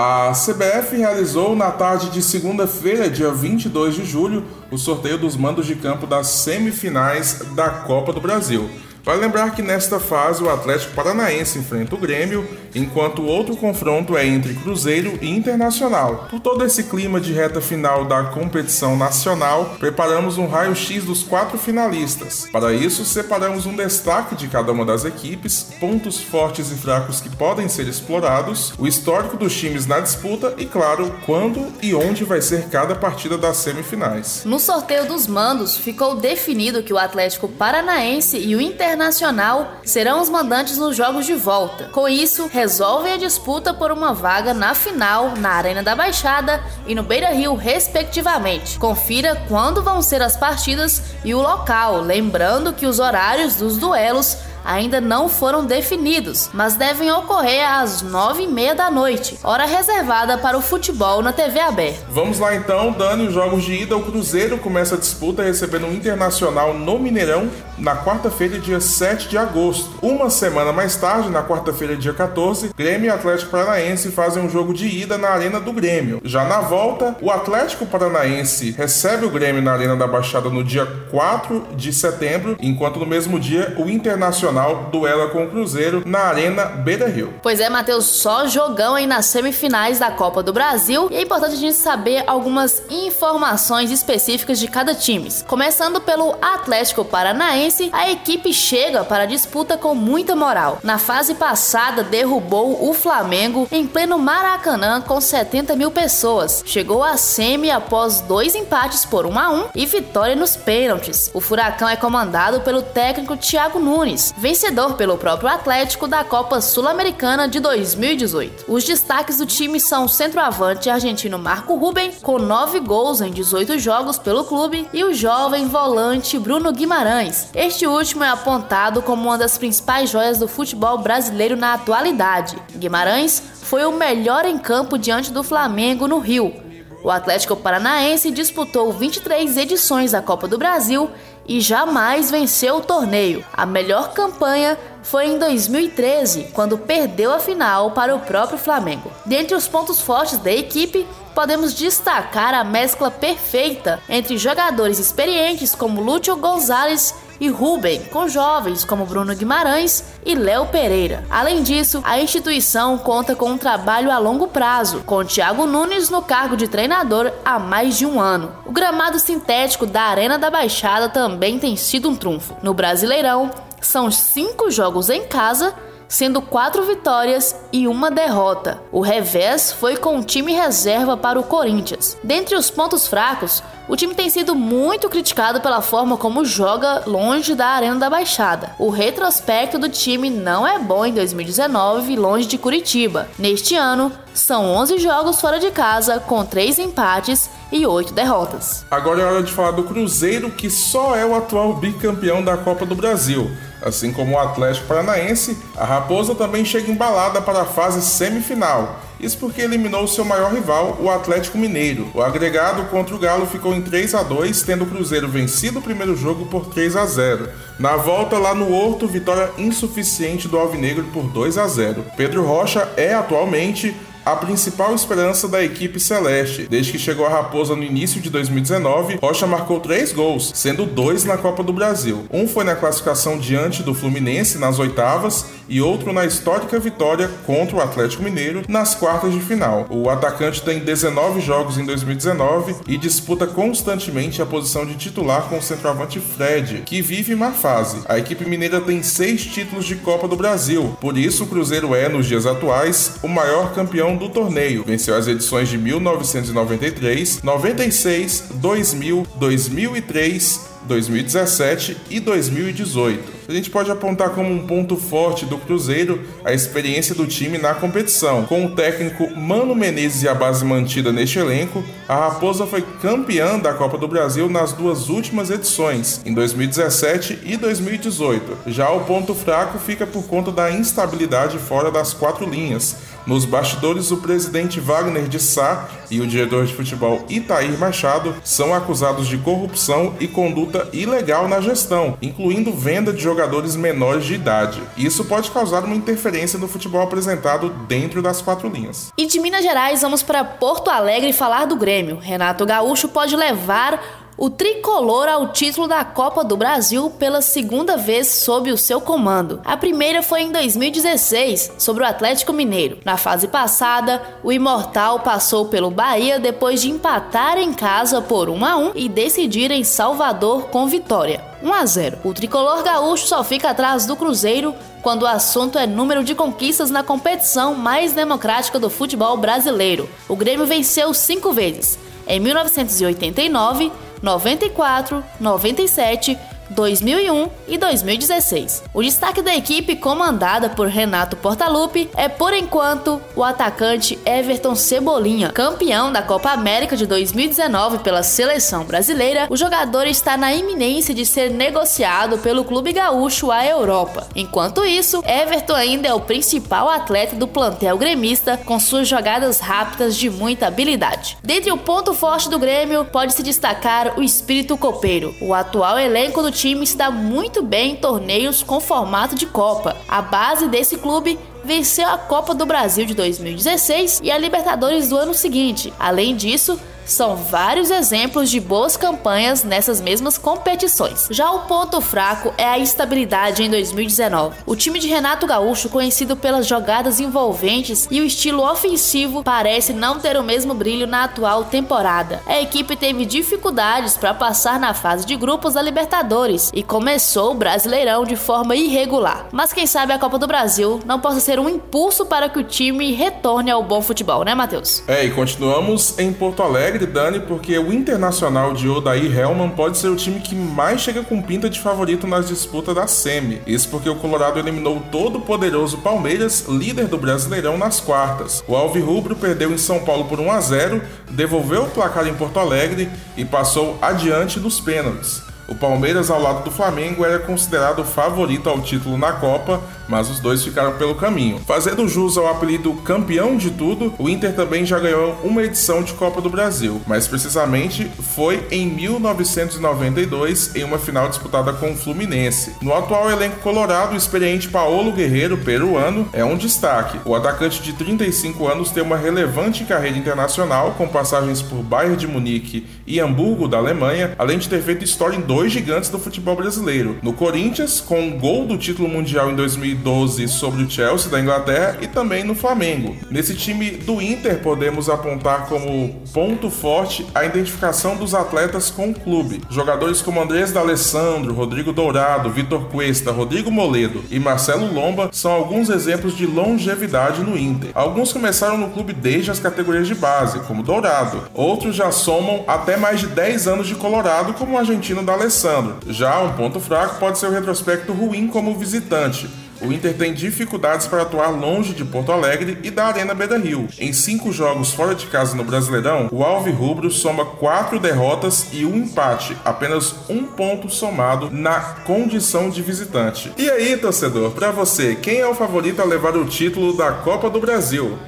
A CBF realizou na tarde de segunda-feira, dia 22 de julho, o sorteio dos mandos de campo das semifinais da Copa do Brasil. Vale lembrar que nesta fase o Atlético Paranaense enfrenta o Grêmio, enquanto o outro confronto é entre Cruzeiro e Internacional. Por todo esse clima de reta final da competição nacional, preparamos um raio-x dos quatro finalistas. Para isso, separamos um destaque de cada uma das equipes, pontos fortes e fracos que podem ser explorados, o histórico dos times na disputa e, claro, quando e onde vai ser cada partida das semifinais. No sorteio dos mandos, ficou definido que o Atlético Paranaense e o Internacional Internacional serão os mandantes nos jogos de volta. Com isso, resolvem a disputa por uma vaga na final, na Arena da Baixada e no Beira Rio, respectivamente. Confira quando vão ser as partidas e o local, lembrando que os horários dos duelos ainda não foram definidos, mas devem ocorrer às nove e meia da noite, hora reservada para o futebol na TV aberta. Vamos lá então, Dani, os jogos de ida, o Cruzeiro começa a disputa recebendo o Internacional no Mineirão na quarta-feira, dia 7 de agosto. Uma semana mais tarde, na quarta-feira, dia 14, Grêmio e Atlético Paranaense fazem um jogo de ida na Arena do Grêmio. Já na volta, o Atlético Paranaense recebe o Grêmio na Arena da Baixada no dia 4 de setembro, enquanto no mesmo dia o Internacional duela com o Cruzeiro na Arena Beira Rio. Pois é, Matheus, só jogão aí nas semifinais da Copa do Brasil e é importante a gente saber algumas informações específicas de cada time. Começando pelo Atlético Paranaense, a equipe chega para a disputa com muita moral. Na fase passada, derrubou o Flamengo em pleno Maracanã com 70 mil pessoas. Chegou a semi após dois empates por 1 a 1 e vitória nos pênaltis. O Furacão é comandado pelo técnico Thiago Nunes, vencedor pelo próprio Atlético da Copa Sul-Americana de 2018. Os destaques do time são o centroavante argentino Marco Ruben, com 9 gols em 18 jogos pelo clube, e o jovem volante Bruno Guimarães. Este último é apontado como uma das principais joias do futebol brasileiro na atualidade. Guimarães foi o melhor em campo diante do Flamengo no Rio. O Atlético Paranaense disputou 23 edições da Copa do Brasil e jamais venceu o torneio. A melhor campanha foi em 2013, quando perdeu a final para o próprio Flamengo. Dentre os pontos fortes da equipe, podemos destacar a mescla perfeita entre jogadores experientes como Lúcio Gonzalez e Ruben, com jovens como Bruno Guimarães e Léo Pereira. Além disso, a instituição conta com um trabalho a longo prazo, com Thiago Nunes no cargo de treinador há mais de um ano. O gramado sintético da Arena da Baixada também tem sido um trunfo. No Brasileirão, são cinco jogos em casa sendo quatro vitórias e uma derrota. O revés foi com o time reserva para o Corinthians. Dentre os pontos fracos, o time tem sido muito criticado pela forma como joga longe da Arena da Baixada. O retrospecto do time não é bom em 2019, longe de Curitiba. Neste ano, são 11 jogos fora de casa, com 3 empates e 8 derrotas. Agora é hora de falar do Cruzeiro, que só é o atual bicampeão da Copa do Brasil. Assim como o Atlético Paranaense, a Raposa também chega embalada para a fase semifinal. Isso porque eliminou seu maior rival, o Atlético Mineiro. O agregado contra o Galo ficou em 3 a 2, tendo o Cruzeiro vencido o primeiro jogo por 3 a 0. Na volta lá no Horto, vitória insuficiente do Alvinegro por 2 a 0. Pedro Rocha é atualmente a principal esperança da equipe celeste. Desde que chegou a Raposa no início de 2019, Rocha marcou três gols, sendo dois na Copa do Brasil. Um foi na classificação diante do Fluminense nas oitavas e outro na histórica vitória contra o Atlético Mineiro nas quartas de final. O atacante tem 19 jogos em 2019 e disputa constantemente a posição de titular com o centroavante Fred, que vive má fase. A equipe mineira tem seis títulos de Copa do Brasil, por isso o Cruzeiro é, nos dias atuais, o maior campeão do torneio. Venceu as edições de 1993, 96, 2000, 2003, 2017 e 2018. A gente pode apontar como um ponto forte do Cruzeiro a experiência do time na competição. Com o técnico Mano Menezes e a base mantida neste elenco, a Raposa foi campeã da Copa do Brasil nas duas últimas edições, em 2017 e 2018. Já o ponto fraco fica por conta da instabilidade fora das quatro linhas. Nos bastidores, o presidente Wagner de Sá e o diretor de futebol Itair Machado são acusados de corrupção e conduta ilegal na gestão, incluindo venda de jogadores jogadores menores de idade. Isso pode causar uma interferência no futebol apresentado dentro das quatro linhas. E de Minas Gerais, vamos para Porto Alegre falar do Grêmio. Renato Gaúcho pode levar o tricolor ao título da Copa do Brasil pela segunda vez sob o seu comando. A primeira foi em 2016, sobre o Atlético Mineiro. Na fase passada, o Imortal passou pelo Bahia depois de empatar em casa por 1 a 1 e decidir em Salvador com vitória. 1 a 0. O tricolor gaúcho só fica atrás do Cruzeiro quando o assunto é número de conquistas na competição mais democrática do futebol brasileiro. O Grêmio venceu cinco vezes. Em 1989, 94, 97 2001 e 2016. O destaque da equipe comandada por Renato Portaluppi é por enquanto o atacante Everton Cebolinha, campeão da Copa América de 2019 pela seleção brasileira. O jogador está na iminência de ser negociado pelo clube gaúcho à Europa. Enquanto isso, Everton ainda é o principal atleta do plantel gremista com suas jogadas rápidas de muita habilidade. Dentre o ponto forte do Grêmio, pode se destacar o espírito copeiro. O atual elenco do time se dá muito bem em torneios com formato de Copa. A base desse clube venceu a Copa do Brasil de 2016 e a Libertadores do ano seguinte. Além disso, são vários exemplos de boas campanhas nessas mesmas competições. Já o ponto fraco é a instabilidade em 2019. O time de Renato Gaúcho, conhecido pelas jogadas envolventes e o estilo ofensivo, parece não ter o mesmo brilho na atual temporada. A equipe teve dificuldades para passar na fase de grupos da Libertadores e começou o Brasileirão de forma irregular. Mas quem sabe a Copa do Brasil não possa ser um impulso para que o time retorne ao bom futebol, né, Matheus? É, e continuamos em Porto Alegre alegre, Dani, porque o Internacional de Odair Hellman pode ser o time que mais chega com pinta de favorito nas disputas da Semi. Isso porque o Colorado eliminou o todo poderoso Palmeiras, líder do Brasileirão, nas quartas. O Alvirrubro perdeu em São Paulo por 1 a 0, devolveu o placar em Porto Alegre e passou adiante nos pênaltis. O Palmeiras, ao lado do Flamengo, era considerado favorito ao título na Copa, mas os dois ficaram pelo caminho. Fazendo jus ao apelido campeão de tudo, o Inter também já ganhou uma edição de Copa do Brasil, mais precisamente foi em 1992, em uma final disputada com o Fluminense. No atual elenco colorado, o experiente Paulo Guerreiro, peruano, é um destaque. O atacante de 35 anos tem uma relevante carreira internacional, com passagens por Bayern de Munique e Hamburgo da Alemanha, além de ter feito história em dois gigantes do futebol brasileiro. No Corinthians, com um gol do título mundial em 2012 sobre o Chelsea da Inglaterra e também no Flamengo. Nesse time do Inter, podemos apontar como ponto forte a identificação dos atletas com o clube. Jogadores como Andrés D'Alessandro, Rodrigo Dourado, Vitor Cuesta, Rodrigo Moledo e Marcelo Lomba são alguns exemplos de longevidade no Inter. Alguns começaram no clube desde as categorias de base, como Dourado. Outros já somam até mais de 10 anos de Colorado, como o argentino D'Alessandro Alessandro. Já um ponto fraco pode ser o retrospecto ruim como visitante. O Inter tem dificuldades para atuar longe de Porto Alegre e da Arena Beira Rio. Em cinco jogos fora de casa no Brasileirão, o Alvi Rubro soma quatro derrotas e um empate, apenas um ponto somado na condição de visitante. E aí, torcedor, para você, quem é o favorito a levar o título da Copa do Brasil?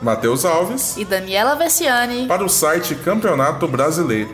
Matheus Alves e Daniela Vessiani para o site Campeonato Brasileiro.